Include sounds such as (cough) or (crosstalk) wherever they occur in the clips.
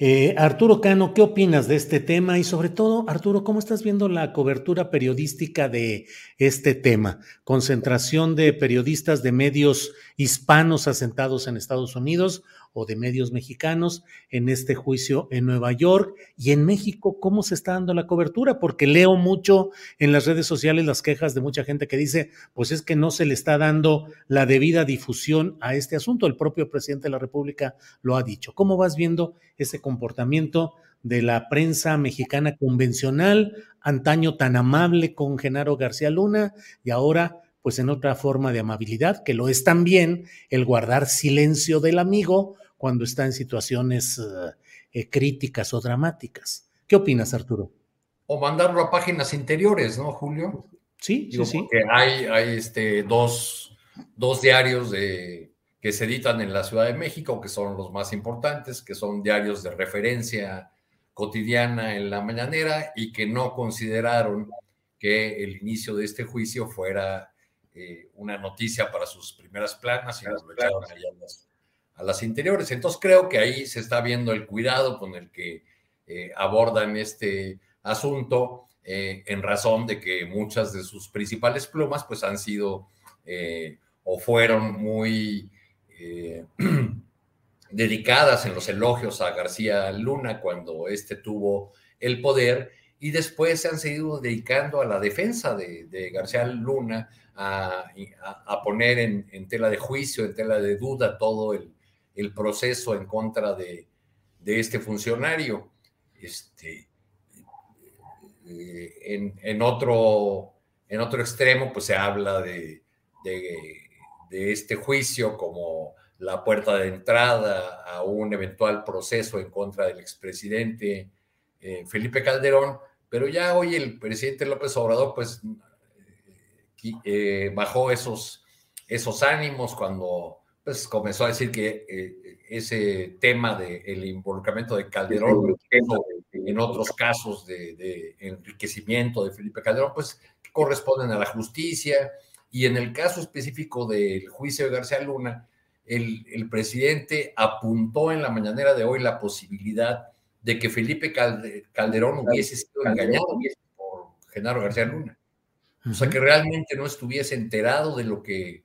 Eh, Arturo Cano, ¿qué opinas de este tema? Y sobre todo, Arturo, ¿cómo estás viendo la cobertura periodística de este tema? Concentración de periodistas de medios hispanos asentados en Estados Unidos o de medios mexicanos en este juicio en Nueva York y en México, ¿cómo se está dando la cobertura? Porque leo mucho en las redes sociales las quejas de mucha gente que dice, pues es que no se le está dando la debida difusión a este asunto. El propio presidente de la República lo ha dicho. ¿Cómo vas viendo ese comportamiento de la prensa mexicana convencional, antaño tan amable con Genaro García Luna y ahora pues en otra forma de amabilidad, que lo es también el guardar silencio del amigo cuando está en situaciones eh, críticas o dramáticas. ¿Qué opinas, Arturo? O mandarlo a páginas interiores, ¿no, Julio? Sí, Digo, sí, sí. Porque hay, hay este, dos, dos diarios de, que se editan en la Ciudad de México, que son los más importantes, que son diarios de referencia cotidiana en la mañanera y que no consideraron que el inicio de este juicio fuera eh, una noticia para sus primeras planas y lo echaron a las, a las interiores. Entonces creo que ahí se está viendo el cuidado con el que eh, abordan este asunto eh, en razón de que muchas de sus principales plumas pues han sido o fueron muy (clears throat) dedicadas en los elogios a García Luna cuando éste tuvo el poder y después se han seguido dedicando a la defensa de, de García Luna, a, poner en, tela de juicio, en tela de duda todo el, proceso en contra de, este funcionario. Este, eh, en, otro, en otro extremo, pues se habla de- de este juicio como la puerta de entrada a un eventual proceso en contra del expresidente eh, Felipe Calderón, pero ya hoy el presidente López Obrador, pues, eh, eh, bajó esos, esos ánimos cuando pues, comenzó a decir que eh, ese tema del involucramiento de Calderón en otros casos de, de enriquecimiento de Felipe Calderón, pues que corresponden a la justicia. Y en el caso específico del juicio de García Luna, el, el presidente apuntó en la mañanera de hoy la posibilidad de que Felipe Calde- Calderón hubiese sido engañado por Genaro García Luna. O sea, que realmente no estuviese enterado de lo que,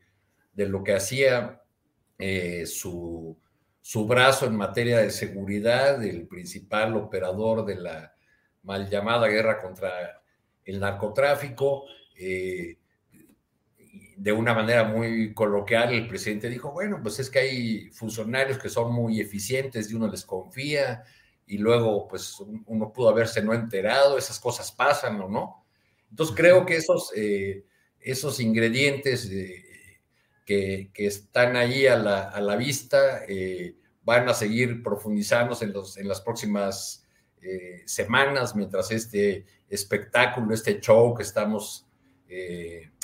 de lo que hacía eh, su, su brazo en materia de seguridad, el principal operador de la mal llamada guerra contra el narcotráfico. eh, de una manera muy coloquial, el presidente dijo, bueno, pues es que hay funcionarios que son muy eficientes y uno les confía y luego pues un- uno pudo haberse no enterado, esas cosas pasan o no. Entonces creo que esos, eh, esos ingredientes eh, que, que están ahí a la, a la vista eh, van a seguir profundizándose en, los, en las próximas eh, semanas mientras este espectáculo, este show que estamos,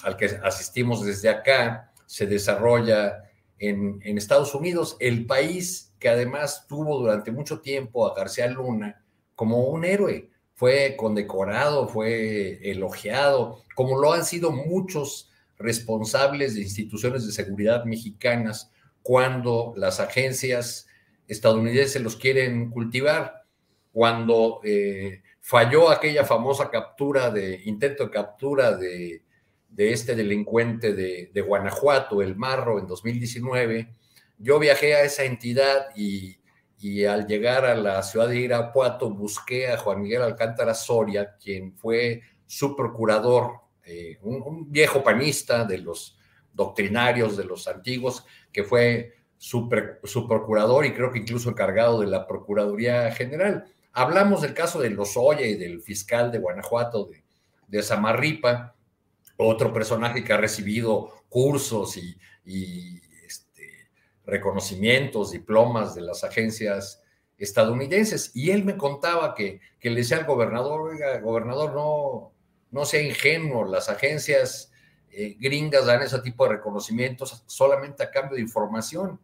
al que asistimos desde acá, se desarrolla en, Estados Unidos, el país que además tuvo durante mucho tiempo a García Luna como un héroe. Fue condecorado, fue elogiado, como lo han sido muchos responsables de instituciones de seguridad mexicanas cuando las agencias estadounidenses los quieren cultivar. cuando eh, falló aquella famosa captura de, intento de captura de, este delincuente de, de, Guanajuato, el Marro, en 2019, yo viajé a esa entidad y, y, al llegar a la ciudad de Irapuato busqué a Juan Miguel Alcántara Soria, quien fue su procurador, eh, un, viejo panista de los doctrinarios, de los antiguos, que fue su, su procurador y creo que incluso encargado de la Procuraduría General. Hablamos del caso de Lozoya y del fiscal de Guanajuato, de, de Samarripa, otro personaje que ha recibido cursos y, este, reconocimientos, diplomas de las agencias estadounidenses. Y él me contaba que, que le decía al gobernador, oiga, gobernador, no, no sea ingenuo, las agencias eh, gringas dan ese tipo de reconocimientos solamente a cambio de información.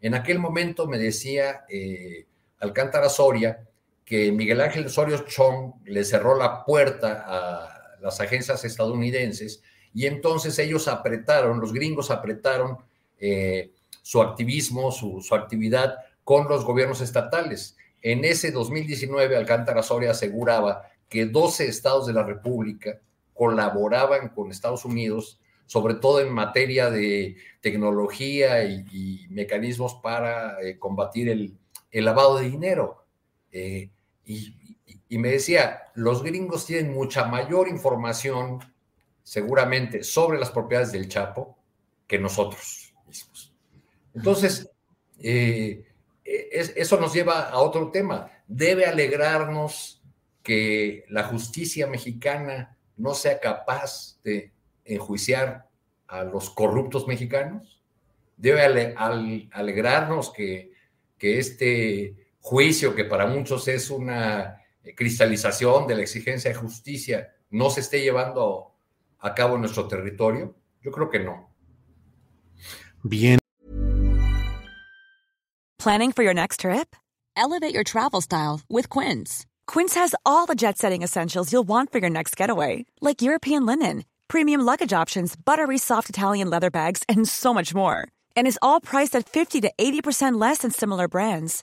En aquel momento me decía eh, Alcántara Soria que Miguel Ángel Osorio Chong le cerró la puerta a las agencias estadounidenses y entonces ellos apretaron, los gringos apretaron eh, su activismo, su, actividad con los gobiernos estatales. En ese 2019, Alcántara Soria aseguraba que 12 estados de la República colaboraban con Estados Unidos, sobre todo en materia de tecnología y, mecanismos para eh, combatir el, lavado de dinero. Eh, y, me decía, los gringos tienen mucha mayor información seguramente sobre las propiedades del Chapo que nosotros mismos. Entonces, eh, eso nos lleva a otro tema. Debe alegrarnos que la justicia mexicana no sea capaz de enjuiciar a los corruptos mexicanos? ¿Debe alegrarnos que, que este juicio, que para muchos es una eh, cristalización de la exigencia de justicia, no se esté llevando a cabo en nuestro territorio? Yo creo que no. Bien. Planning for your next trip? Elevate your travel style with Quince. Quince has all the jet setting essentials you'll want for your next getaway, like European linen, premium luggage options, buttery soft Italian leather bags, and so much more. And is all priced at 50 to 80% less than similar brands.